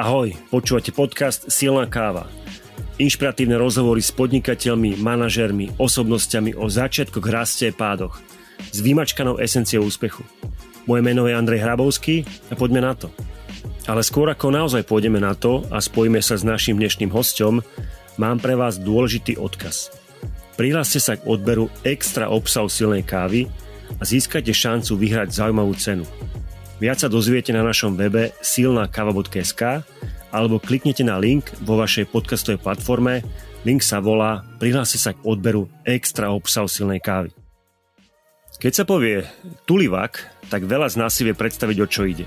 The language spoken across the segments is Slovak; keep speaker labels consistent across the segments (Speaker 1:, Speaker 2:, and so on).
Speaker 1: Ahoj, počúvate podcast Silná káva. Inšpiratívne rozhovory s podnikateľmi, manažermi, osobnosťami o začiatkoch, raste a pádoch. S vymačkanou esenciou úspechu. Moje meno je Andrej Hrabovský a poďme na to. Ale skôr ako naozaj pôjdeme na to a spojíme sa s našim dnešným hostom, mám pre vás dôležitý odkaz. Prihláste sa k odberu extra obsahu silnej kávy a získajte šancu vyhrať zaujímavú cenu. Viac sa dozviete na našom webe silnakava.sk alebo kliknite na link vo vašej podcastovej platforme. Link sa volá Prihlási sa k odberu extra obsahu silnej kávy. Keď sa povie tulivak, tak veľa z nás si vie predstaviť, o čo ide.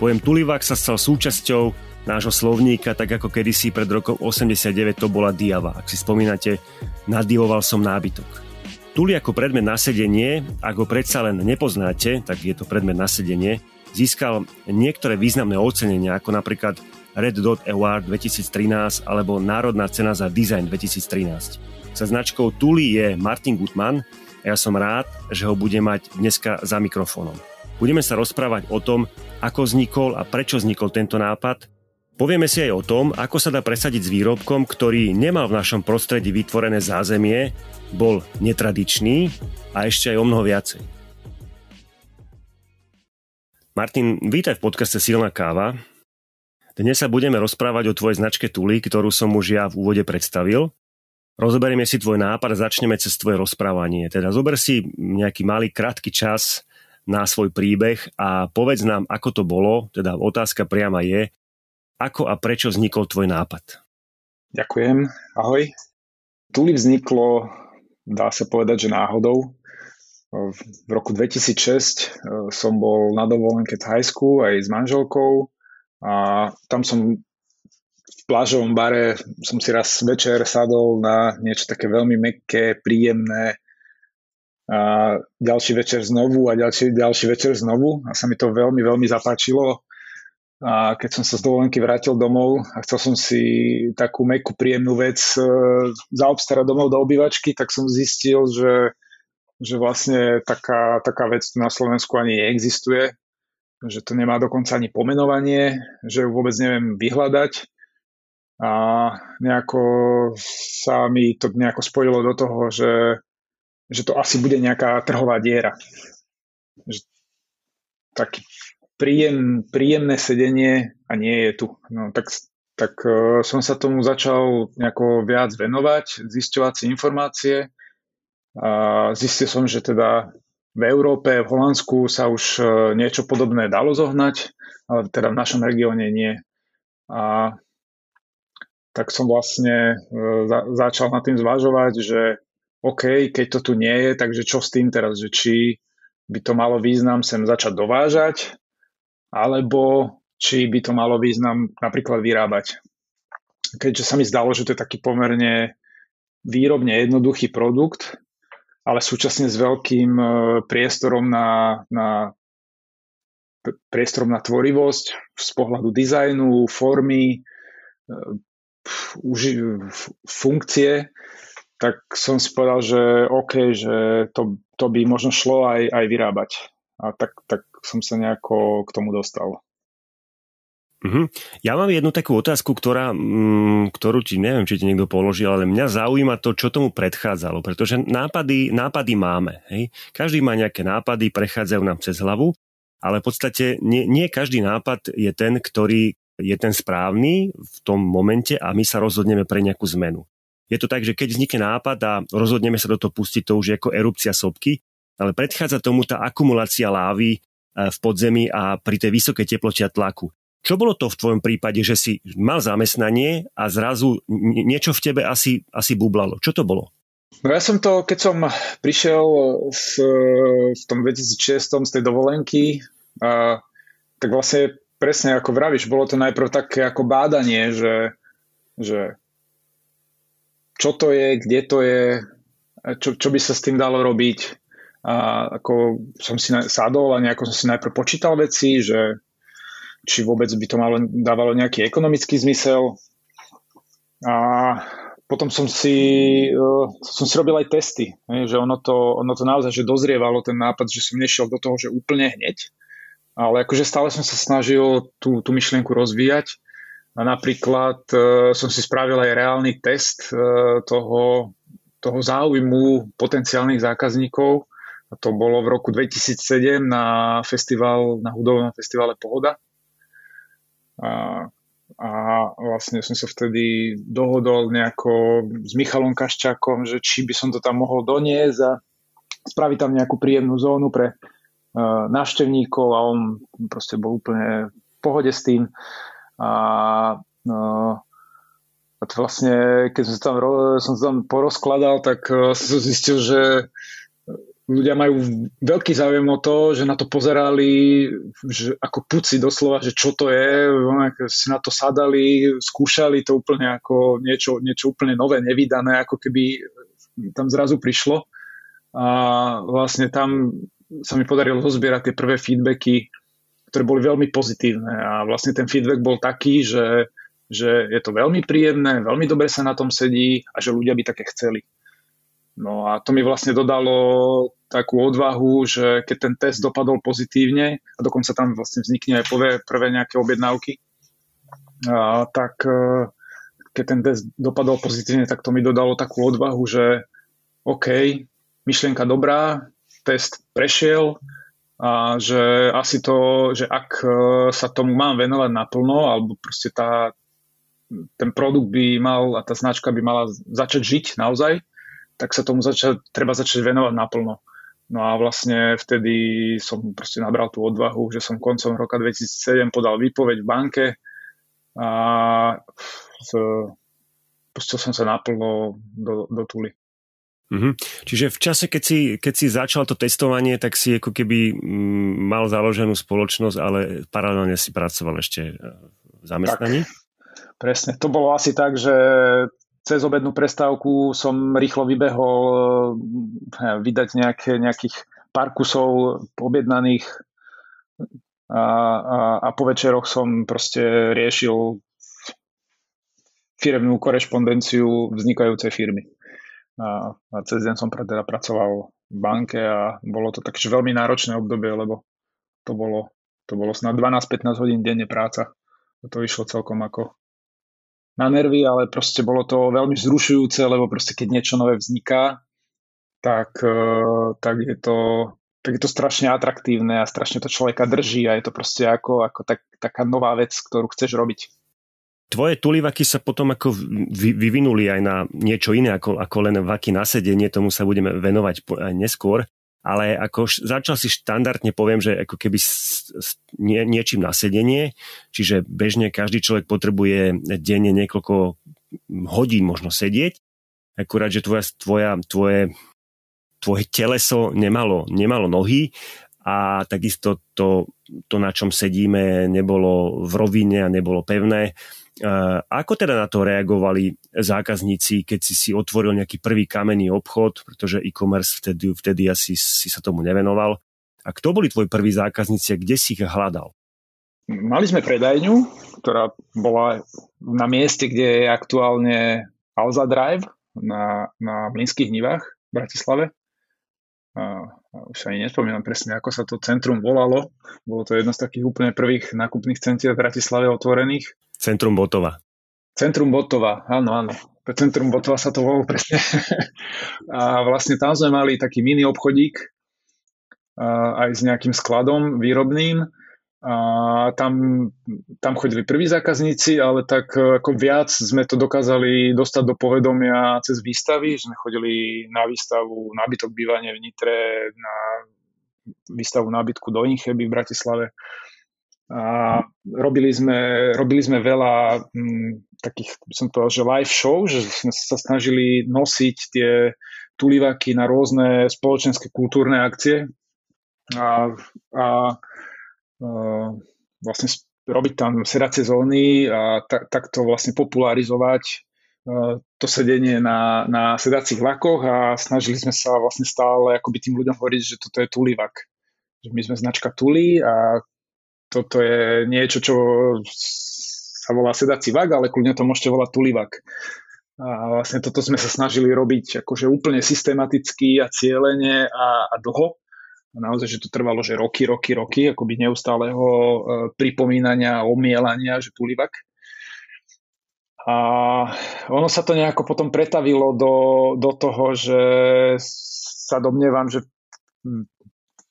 Speaker 1: Pojem tulivak sa stal súčasťou nášho slovníka, tak ako kedysi pred rokom 89 to bola diava. Ak si spomínate, nadivoval som nábytok. Tuli ako predmet na sedenie, ak ho predsa len nepoznáte, tak je to predmet na sedenie, Získal niektoré významné ocenenia, ako napríklad Red Dot Award 2013 alebo Národná cena za design 2013. Sa značkou Tuli je Martin Gutmann a ja som rád, že ho bude mať dneska za mikrofónom. Budeme sa rozprávať o tom, ako vznikol a prečo vznikol tento nápad. Povieme si aj o tom, ako sa dá presadiť s výrobkom, ktorý nemal v našom prostredí vytvorené zázemie, bol netradičný a ešte aj o mnoho viacej. Martin, vítaj v podcaste Silná káva. Dnes sa budeme rozprávať o tvojej značke Tuli, ktorú som už ja v úvode predstavil. Rozoberieme si tvoj nápad a začneme cez tvoje rozprávanie. Teda zober si nejaký malý krátky čas na svoj príbeh a povedz nám, ako to bolo, teda otázka priama je, ako a prečo vznikol tvoj nápad.
Speaker 2: Ďakujem, ahoj. Tuli vzniklo, dá sa povedať, že náhodou v roku 2006 e, som bol na dovolenke v Thajsku aj s manželkou a tam som v plážovom bare som si raz večer sadol na niečo také veľmi mekké, príjemné a ďalší večer znovu a ďalší, ďalší večer znovu a sa mi to veľmi, veľmi zapáčilo. A keď som sa z dovolenky vrátil domov a chcel som si takú mekú, príjemnú vec e, zaobstarať domov do obývačky, tak som zistil, že že vlastne taká, taká vec tu na Slovensku ani neexistuje, že to nemá dokonca ani pomenovanie, že ju vôbec neviem vyhľadať a nejako sa mi to nejako spojilo do toho, že, že to asi bude nejaká trhová diera. Že taký príjem, príjemné sedenie a nie je tu. No, tak, tak uh, som sa tomu začal nejako viac venovať, zisťovať si informácie zistil som, že teda v Európe, v Holandsku sa už e, niečo podobné dalo zohnať, ale teda v našom regióne nie. A tak som vlastne e, začal nad tým zvažovať, že OK, keď to tu nie je, takže čo s tým teraz, že či by to malo význam sem začať dovážať, alebo či by to malo význam napríklad vyrábať. Keďže sa mi zdalo, že to je taký pomerne výrobne jednoduchý produkt, ale súčasne s veľkým e, priestorom na, na priestorom na tvorivosť z pohľadu dizajnu, formy, e, funkcie, tak som si povedal, že OK, že to, to by možno šlo aj, aj vyrábať. A tak, tak som sa nejako k tomu dostal.
Speaker 1: Uh-huh. Ja mám jednu takú otázku, ktorá, mm, ktorú ti neviem, či ti niekto položil, ale mňa zaujíma to, čo tomu predchádzalo, pretože nápady, nápady máme. Hej? Každý má nejaké nápady, prechádzajú nám cez hlavu, ale v podstate nie, nie každý nápad je ten, ktorý je ten správny v tom momente a my sa rozhodneme pre nejakú zmenu. Je to tak, že keď vznikne nápad a rozhodneme sa do toho pustiť, to už je ako erupcia sopky, ale predchádza tomu tá akumulácia lávy eh, v podzemí a pri tej vysokej teplote a tlaku. Čo bolo to v tvojom prípade, že si mal zamestnanie a zrazu niečo v tebe asi, asi bublalo? Čo to bolo?
Speaker 2: No ja som to, keď som prišiel v, v tom 2006 z tej dovolenky, a, tak vlastne presne ako vravíš, bolo to najprv také ako bádanie, že, že čo to je, kde to je, čo, čo by sa s tým dalo robiť. A ako som si sadol a nejako som si najprv počítal veci, že či vôbec by to malo, dávalo nejaký ekonomický zmysel. A potom som si, uh, som si robil aj testy, že ono to, ono to naozaj že dozrievalo ten nápad, že som nešiel do toho, že úplne hneď, ale akože stále som sa snažil tú, tú myšlienku rozvíjať A napríklad e, som si spravil aj reálny test e, toho, toho záujmu potenciálnych zákazníkov. A to bolo v roku 2007 na, festival, na hudobnom festivale Pohoda. A, a vlastne som sa vtedy dohodol nejako s Michalom Kaščákom, že či by som to tam mohol doniesť a spraviť tam nejakú príjemnú zónu pre uh, návštevníkov a on proste bol úplne v pohode s tým. A, uh, a to vlastne, keď som sa tam, som sa tam porozkladal, tak uh, som zistil, že ľudia majú veľký záujem o to, že na to pozerali že ako puci doslova, že čo to je, si na to sadali, skúšali to úplne ako niečo, niečo úplne nové, nevydané, ako keby tam zrazu prišlo. A vlastne tam sa mi podarilo zozbierať tie prvé feedbacky, ktoré boli veľmi pozitívne. A vlastne ten feedback bol taký, že, že je to veľmi príjemné, veľmi dobre sa na tom sedí a že ľudia by také chceli. No a to mi vlastne dodalo takú odvahu, že keď ten test dopadol pozitívne a dokonca tam vlastne vznikne aj prvé, prvé nejaké objednávky, a, tak e, keď ten test dopadol pozitívne, tak to mi dodalo takú odvahu, že OK, myšlienka dobrá, test prešiel a že asi to, že ak e, sa tomu mám venovať naplno, alebo proste tá, ten produkt by mal a tá značka by mala začať žiť naozaj, tak sa tomu začať, treba začať venovať naplno. No a vlastne vtedy som proste nabral tú odvahu, že som koncom roka 2007 podal výpoveď v banke a pustil som sa naplno do, do Tuly.
Speaker 1: Mm-hmm. Čiže v čase, keď si, keď si začal to testovanie, tak si ako keby mm, mal založenú spoločnosť, ale paralelne si pracoval ešte e, v zamestnaní? Tak,
Speaker 2: presne. To bolo asi tak, že cez obednú prestávku som rýchlo vybehol e, vydať nejaké, nejakých pár kusov objednaných a, a, a po večeroch som proste riešil firemnú korešpondenciu vznikajúcej firmy a, a cez deň som teda pracoval v banke a bolo to takže veľmi náročné obdobie, lebo to bolo, to bolo snad 12-15 hodín denne práca. A to išlo celkom ako na nervy, ale proste bolo to veľmi vzrušujúce, lebo proste keď niečo nové vzniká, tak, e, tak, je to, tak je to strašne atraktívne a strašne to človeka drží a je to proste ako, ako tak, taká nová vec, ktorú chceš robiť.
Speaker 1: Tvoje tulivaky sa potom ako vyvinuli aj na niečo iné ako, ako len vaky na sedenie, tomu sa budeme venovať aj neskôr, ale ako začal si štandardne poviem, že ako keby s, s nie, niečím na sedenie, čiže bežne každý človek potrebuje denne niekoľko hodín možno sedieť, akurát, že tvoja, tvoja, tvoje, tvoje teleso nemalo, nemalo nohy. A takisto to, to, na čom sedíme, nebolo v rovine a nebolo pevné ako teda na to reagovali zákazníci, keď si si otvoril nejaký prvý kamenný obchod, pretože e-commerce vtedy, vtedy asi si sa tomu nevenoval. A kto boli tvoji prví zákazníci a kde si ich hľadal?
Speaker 2: Mali sme predajňu, ktorá bola na mieste, kde je aktuálne Alza Drive na, na Mlinských nivách v Bratislave. A, a už ani nespomínam presne, ako sa to centrum volalo. Bolo to jedno z takých úplne prvých nákupných centier v Bratislave otvorených.
Speaker 1: Centrum Botova.
Speaker 2: Centrum Botova, áno, áno. Centrum Botova sa to volalo presne. a vlastne tam sme mali taký mini obchodík aj s nejakým skladom výrobným. A tam, tam chodili prví zákazníci, ale tak ako viac sme to dokázali dostať do povedomia cez výstavy, sme chodili na výstavu nábytok bývanie v Nitre, na výstavu nábytku do Incheby v Bratislave a robili sme, robili sme veľa m, mm, takých, som povedal, že live show, že sme sa snažili nosiť tie tulivaky na rôzne spoločenské kultúrne akcie a, a, a vlastne robiť tam sedacie zóny a tak, takto vlastne popularizovať to sedenie na, na sedacích vlakoch a snažili sme sa vlastne stále akoby tým ľuďom hovoriť, že toto je tulivak. Že my sme značka Tuli a toto je niečo, čo sa volá sedací vak, ale kľudne to môžete volať tulivak. A vlastne toto sme sa snažili robiť akože úplne systematicky a cieľene a, a dlho. A naozaj, že to trvalo, že roky, roky, roky, akoby neustáleho e, pripomínania, omielania, že tulivak. A ono sa to nejako potom pretavilo do, do toho, že sa domnievam, že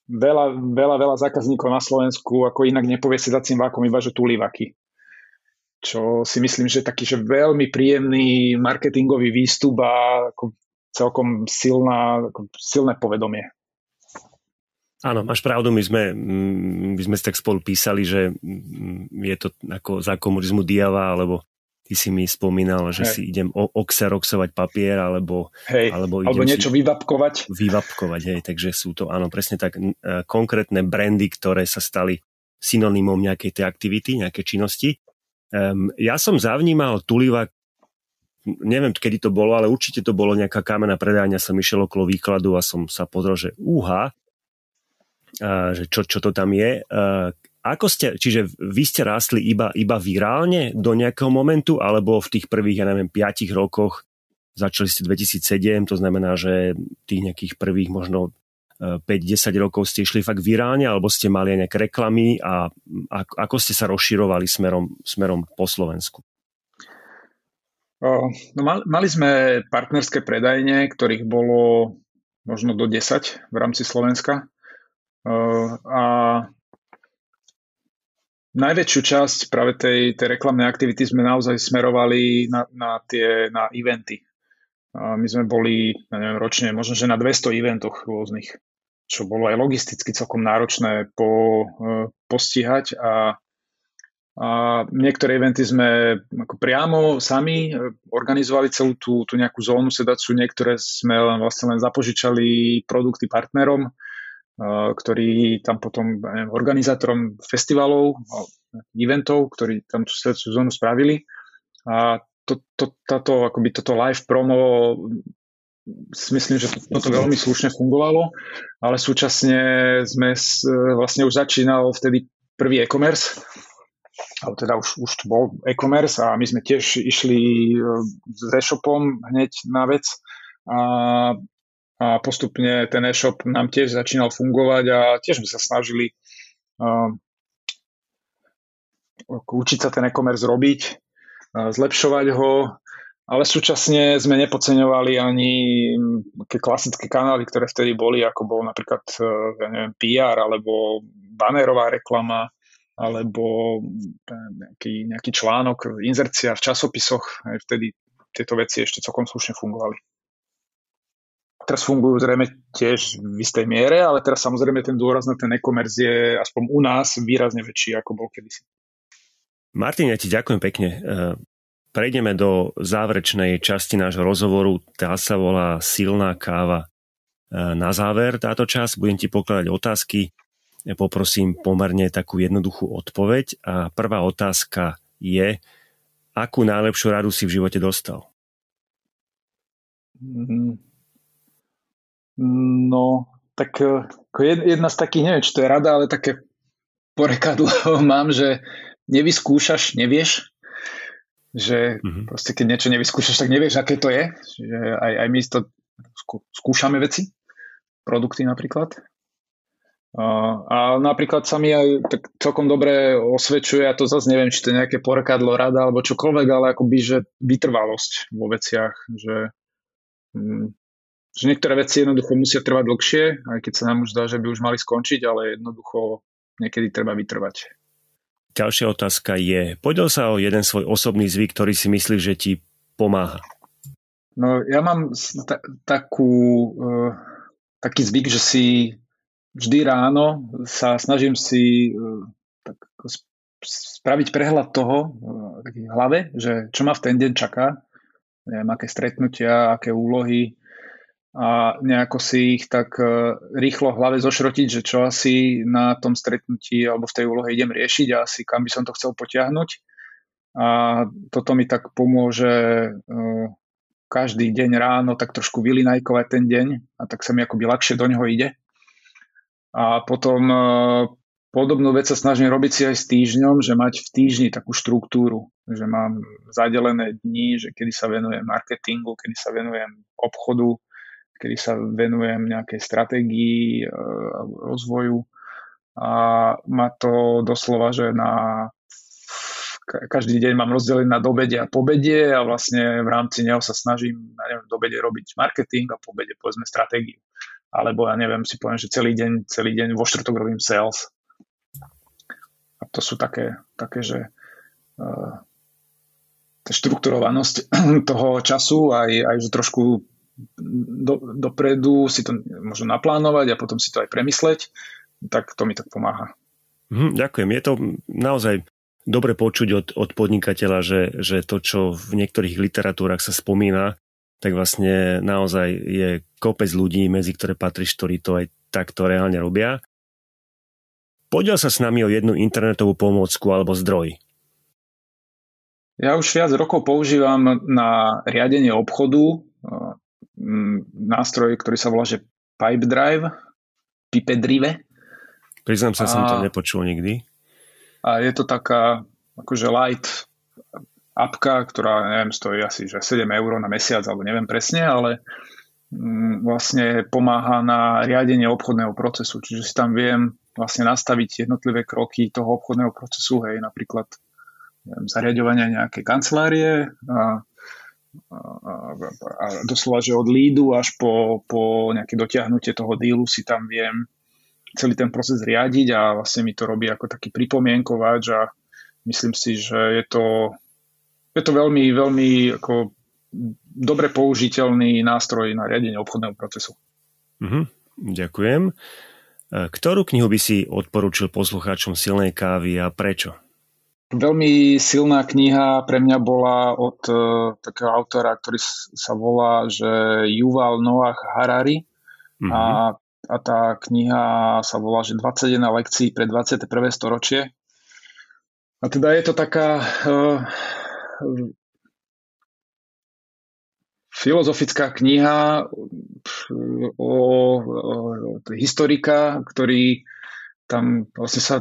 Speaker 2: veľa, veľa, veľa zákazníkov na Slovensku ako inak nepovie sedacím vákom, iba že tulivaky. Čo si myslím, že taký že veľmi príjemný marketingový výstup a ako celkom silná, ako silné povedomie.
Speaker 1: Áno, máš pravdu, my sme, my sme si tak spolu písali, že je to ako za komunizmu diava, alebo ty si mi spomínal, že Hej. si idem oxeroxovať papier, alebo,
Speaker 2: hej. alebo, idem alebo niečo vyvapkovať.
Speaker 1: Vyvapkovať, hej, takže sú to, áno, presne tak e, konkrétne brandy, ktoré sa stali synonymom nejakej tej aktivity, nejakej činnosti. Um, ja som zavnímal Tuliva, neviem, kedy to bolo, ale určite to bolo nejaká kamená predajňa, som išiel okolo výkladu a som sa pozrel, že úha, že čo, čo to tam je. Ako ste, čiže vy ste rástli iba, iba virálne do nejakého momentu, alebo v tých prvých, ja neviem, 5 rokoch, začali ste 2007, to znamená, že tých nejakých prvých možno 5-10 e, rokov ste išli fakt virálne, alebo ste mali aj nejaké reklamy a ako, ste sa rozširovali smerom, smerom po Slovensku?
Speaker 2: No, mali sme partnerské predajne, ktorých bolo možno do 10 v rámci Slovenska. A najväčšiu časť práve tej, tej reklamnej aktivity sme naozaj smerovali na, na tie na eventy. My sme boli, ja neviem, ročne možno, že na 200 eventoch rôznych, čo bolo aj logisticky celkom náročné po, e, postihať a, a niektoré eventy sme ako priamo sami organizovali celú tú, tú nejakú zónu sedaciu, niektoré sme len vlastne len zapožičali produkty partnerom, ktorí tam potom neviem, organizátorom festivalov, eventov, ktorí tam tú sledujúcu zónu spravili. A to, to, táto, akoby toto live promo si myslím, že toto veľmi slušne fungovalo, ale súčasne sme vlastne už začínal vtedy prvý e-commerce, alebo teda už, už to bol e-commerce a my sme tiež išli e, s e-shopom hneď na vec a a postupne ten e-shop nám tiež začínal fungovať a tiež sme sa snažili uh, učiť sa ten e-commerce robiť, uh, zlepšovať ho, ale súčasne sme nepodceňovali ani tie klasické kanály, ktoré vtedy boli, ako bol napríklad uh, ja neviem, PR alebo banérová reklama, alebo nejaký, nejaký článok, inzercia v časopisoch. Aj vtedy tieto veci ešte celkom slušne fungovali teraz fungujú zrejme tiež v istej miere, ale teraz samozrejme ten dôraz na ten e-commerce je aspoň u nás výrazne väčší, ako bol kedysi.
Speaker 1: Martin, ja ti ďakujem pekne. E, prejdeme do záverečnej časti nášho rozhovoru. Tá sa volá Silná káva. E, na záver táto čas budem ti pokladať otázky. Poprosím pomerne takú jednoduchú odpoveď. A prvá otázka je, akú najlepšiu radu si v živote dostal?
Speaker 2: Mm, No, tak e, ako jedna z takých, neviem, či to je rada, ale také porekadlo mám, že nevyskúšaš, nevieš. Že mm-hmm. proste keď niečo nevyskúšaš, tak nevieš, aké to je. Že aj, aj my to skúšame veci, produkty napríklad. A napríklad sa mi aj tak celkom dobre osvedčuje, a to zase neviem, či to je nejaké porekadlo, rada alebo čokoľvek, ale akoby, že vytrvalosť vo veciach, že mm, že niektoré veci jednoducho musia trvať dlhšie, aj keď sa nám už zdá, že by už mali skončiť, ale jednoducho niekedy treba vytrvať.
Speaker 1: Ďalšia otázka je, podel sa o jeden svoj osobný zvyk, ktorý si myslíš, že ti pomáha?
Speaker 2: No ja mám ta- takú, uh, taký zvyk, že si vždy ráno sa snažím si uh, tak spraviť prehľad toho uh, v hlave, že čo ma v ten deň čaká, neviem, aké stretnutia, aké úlohy, a nejako si ich tak e, rýchlo v hlave zošrotiť, že čo asi na tom stretnutí alebo v tej úlohe idem riešiť a asi kam by som to chcel potiahnuť. A toto mi tak pomôže e, každý deň ráno tak trošku vylinajkovať ten deň a tak sa mi akoby ľahšie do neho ide. A potom e, podobnú vec sa snažím robiť si aj s týždňom, že mať v týždni takú štruktúru, že mám zadelené dni, že kedy sa venujem marketingu, kedy sa venujem obchodu, kedy sa venujem nejakej stratégii e, rozvoju a má to doslova, že na každý deň mám rozdelený na dobede a pobede a vlastne v rámci neho sa snažím, ja neviem, dobede robiť marketing a pobede povedzme stratégiu. Alebo ja neviem, si poviem, že celý deň, celý deň vo štvrtok robím sales. A to sú také, také že uh, štrukturovanosť toho času aj, aj že trošku do, dopredu si to možno naplánovať a potom si to aj premysleť, tak to mi tak pomáha.
Speaker 1: Hm, ďakujem. Je to naozaj dobre počuť od, od podnikateľa, že, že to, čo v niektorých literatúrach sa spomína, tak vlastne naozaj je kopec ľudí, medzi ktoré patríš, ktorí to aj takto reálne robia. Podiel sa s nami o jednu internetovú pomôcku alebo zdroj.
Speaker 2: Ja už viac rokov používam na riadenie obchodu nástroj, ktorý sa volá, že Pipe Drive, Pipe Drive.
Speaker 1: Priznám sa, a, som to nepočul nikdy.
Speaker 2: A je to taká akože light apka, ktorá, neviem, stojí asi že 7 eur na mesiac, alebo neviem presne, ale mm, vlastne pomáha na riadenie obchodného procesu. Čiže si tam viem vlastne nastaviť jednotlivé kroky toho obchodného procesu, hej, napríklad neviem, zariadovania nejakej kancelárie a a doslova, že od lídu až po, po nejaké dotiahnutie toho dílu si tam viem celý ten proces riadiť a vlastne mi to robí ako taký pripomienkovač a myslím si, že je to, je to veľmi, veľmi ako dobre použiteľný nástroj na riadenie obchodného procesu.
Speaker 1: Mm-hmm, ďakujem. E, ktorú knihu by si odporúčil poslucháčom silnej kávy a prečo?
Speaker 2: Veľmi silná kniha pre mňa bola od uh, takého autora, ktorý sa volá, že Yuval Noah Harari. Mm-hmm. A, a tá kniha sa volá, že 21 lekcií pre 21. storočie. A teda je to taká uh, filozofická kniha o, o, o historika, ktorý tam vlastne sa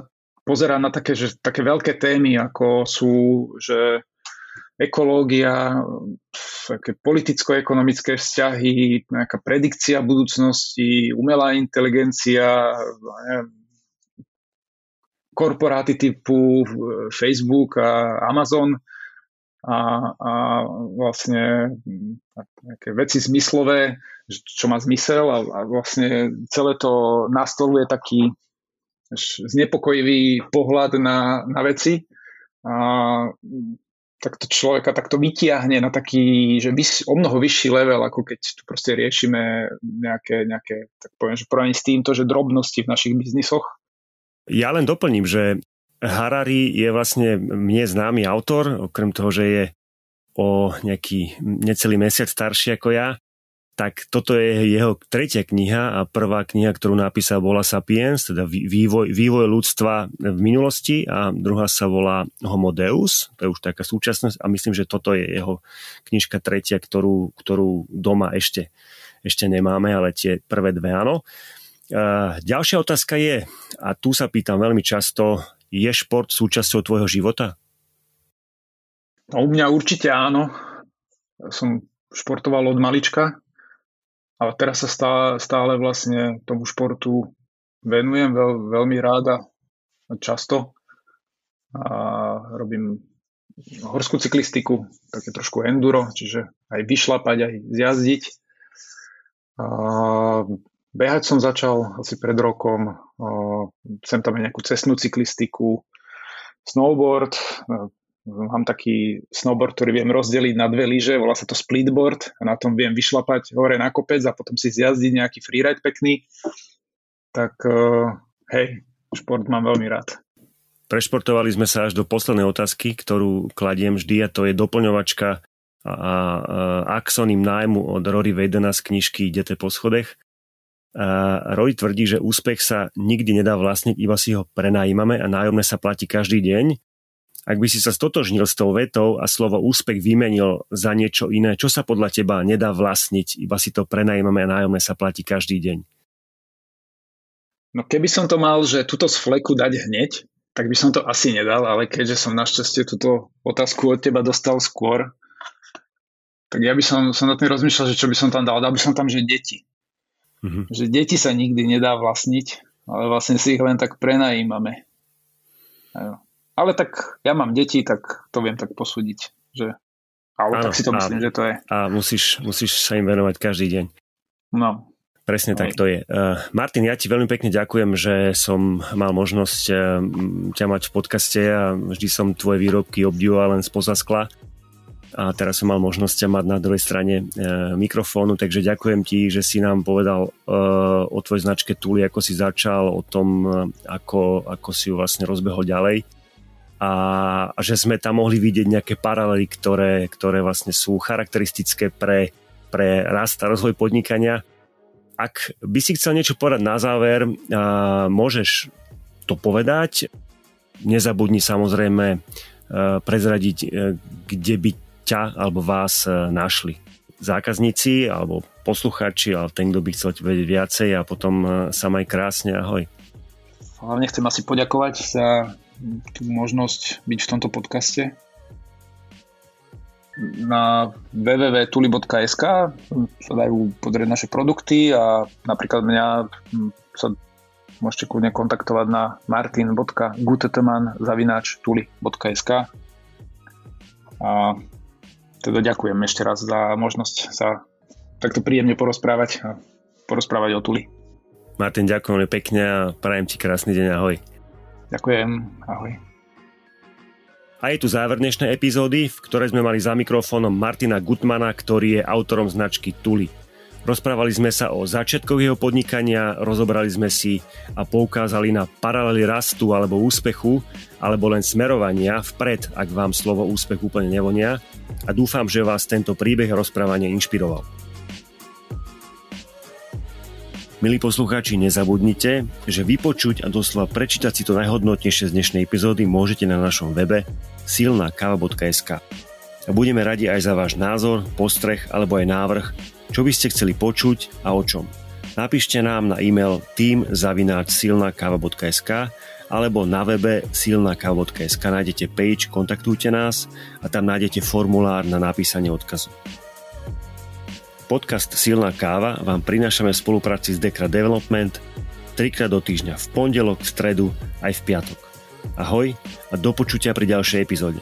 Speaker 2: pozerá na také, že, také veľké témy, ako sú, že ekológia, také politicko-ekonomické vzťahy, nejaká predikcia budúcnosti, umelá inteligencia, neviem, korporáty typu Facebook a Amazon a, a vlastne nejaké veci zmyslové, čo má zmysel a, a vlastne celé to nastoluje taký znepokojivý pohľad na, na veci. A tak to človeka takto vytiahne na taký, že vys, o mnoho vyšší level, ako keď tu proste riešime nejaké, nejaké tak poviem, že porovnaní s týmto, že drobnosti v našich biznisoch.
Speaker 1: Ja len doplním, že Harari je vlastne mne známy autor, okrem toho, že je o nejaký necelý mesiac starší ako ja tak toto je jeho tretia kniha a prvá kniha, ktorú napísal, bola Sapiens, teda vývoj, vývoj ľudstva v minulosti a druhá sa volá Homo Deus, to je už taká súčasnosť a myslím, že toto je jeho knižka tretia, ktorú, ktorú doma ešte, ešte nemáme, ale tie prvé dve áno. ďalšia otázka je, a tu sa pýtam veľmi často, je šport súčasťou tvojho života?
Speaker 2: No, u mňa určite áno. Som športoval od malička, ale teraz sa stále, stále vlastne tomu športu venujem veľ, veľmi ráda často. A robím horskú cyklistiku, také trošku enduro, čiže aj vyšlapať, aj zjazdiť. A behať som začal asi pred rokom, sem tam aj nejakú cestnú cyklistiku, snowboard, Mám taký snowboard, ktorý viem rozdeliť na dve lyže, volá sa to splitboard a na tom viem vyšlapať hore na kopec a potom si zjazdiť nejaký freeride pekný. Tak uh, hej, šport mám veľmi rád.
Speaker 1: Prešportovali sme sa až do poslednej otázky, ktorú kladiem vždy a to je doplňovačka a, a, axonym nájmu od Rory Vedena z knižky Idete po schodech. A Rory tvrdí, že úspech sa nikdy nedá vlastniť, iba si ho prenajímame a nájomné sa platí každý deň ak by si sa stotožnil s tou vetou a slovo úspech vymenil za niečo iné, čo sa podľa teba nedá vlastniť, iba si to prenajímame a nájomné sa platí každý deň?
Speaker 2: No keby som to mal, že túto z fleku dať hneď, tak by som to asi nedal, ale keďže som našťastie túto otázku od teba dostal skôr, tak ja by som, som na tým rozmýšľal, že čo by som tam dal. Dal by som tam, že deti. Mm-hmm. Že deti sa nikdy nedá vlastniť, ale vlastne si ich len tak prenajímame. Ale tak ja mám deti, tak to viem tak posúdiť, že ale tak si to myslím, áno. že to je.
Speaker 1: A musíš, musíš sa im venovať každý deň.
Speaker 2: No.
Speaker 1: Presne tak to je. Uh, Martin, ja ti veľmi pekne ďakujem, že som mal možnosť uh, ťa mať v podcaste a vždy som tvoje výrobky obdivoval len spoza skla a teraz som mal možnosť ťa mať na druhej strane e, mikrofónu, takže ďakujem ti, že si nám povedal o tvojej značke Tuli, ako si začal, o tom, ako, ako si ju vlastne rozbehol ďalej a, že sme tam mohli vidieť nejaké paralely, ktoré, ktoré vlastne sú charakteristické pre, pre rast a rozvoj podnikania. Ak by si chcel niečo povedať na záver, a môžeš to povedať. Nezabudni samozrejme prezradiť, e, kde by ťa alebo vás e, našli. Zákazníci alebo posluchači, ale ten, kto by chcel vedieť viacej a potom e, sa maj krásne, ahoj.
Speaker 2: Hlavne chcem asi poďakovať za tú možnosť byť v tomto podcaste. Na www.tuli.sk sa dajú pozrieť naše produkty a napríklad mňa sa môžete kľudne kontaktovať na martin.guteteman zavináč tuli.sk a teda ďakujem ešte raz za možnosť sa takto príjemne porozprávať a porozprávať o Tuli.
Speaker 1: Martin, ďakujem pekne a prajem ti krásny deň, ahoj.
Speaker 2: Ďakujem, ahoj.
Speaker 1: A je tu záver dnešnej epizódy, v ktorej sme mali za mikrofónom Martina Gutmana, ktorý je autorom značky Tuli. Rozprávali sme sa o začiatkoch jeho podnikania, rozobrali sme si a poukázali na paralely rastu alebo úspechu, alebo len smerovania vpred, ak vám slovo úspech úplne nevonia a dúfam, že vás tento príbeh rozprávania inšpiroval. Milí poslucháči, nezabudnite, že vypočuť a doslova prečítať si to najhodnotnejšie z dnešnej epizódy môžete na našom webe silnakava.sk. A budeme radi aj za váš názor, postreh alebo aj návrh, čo by ste chceli počuť a o čom. Napíšte nám na e-mail team.silnakava.sk alebo na webe silnakava.sk nájdete page Kontaktujte nás a tam nájdete formulár na napísanie odkazu. Podcast Silná káva vám prinášame v spolupráci s Dekra Development trikrát do týždňa v pondelok, v stredu aj v piatok. Ahoj a do počutia pri ďalšej epizóde.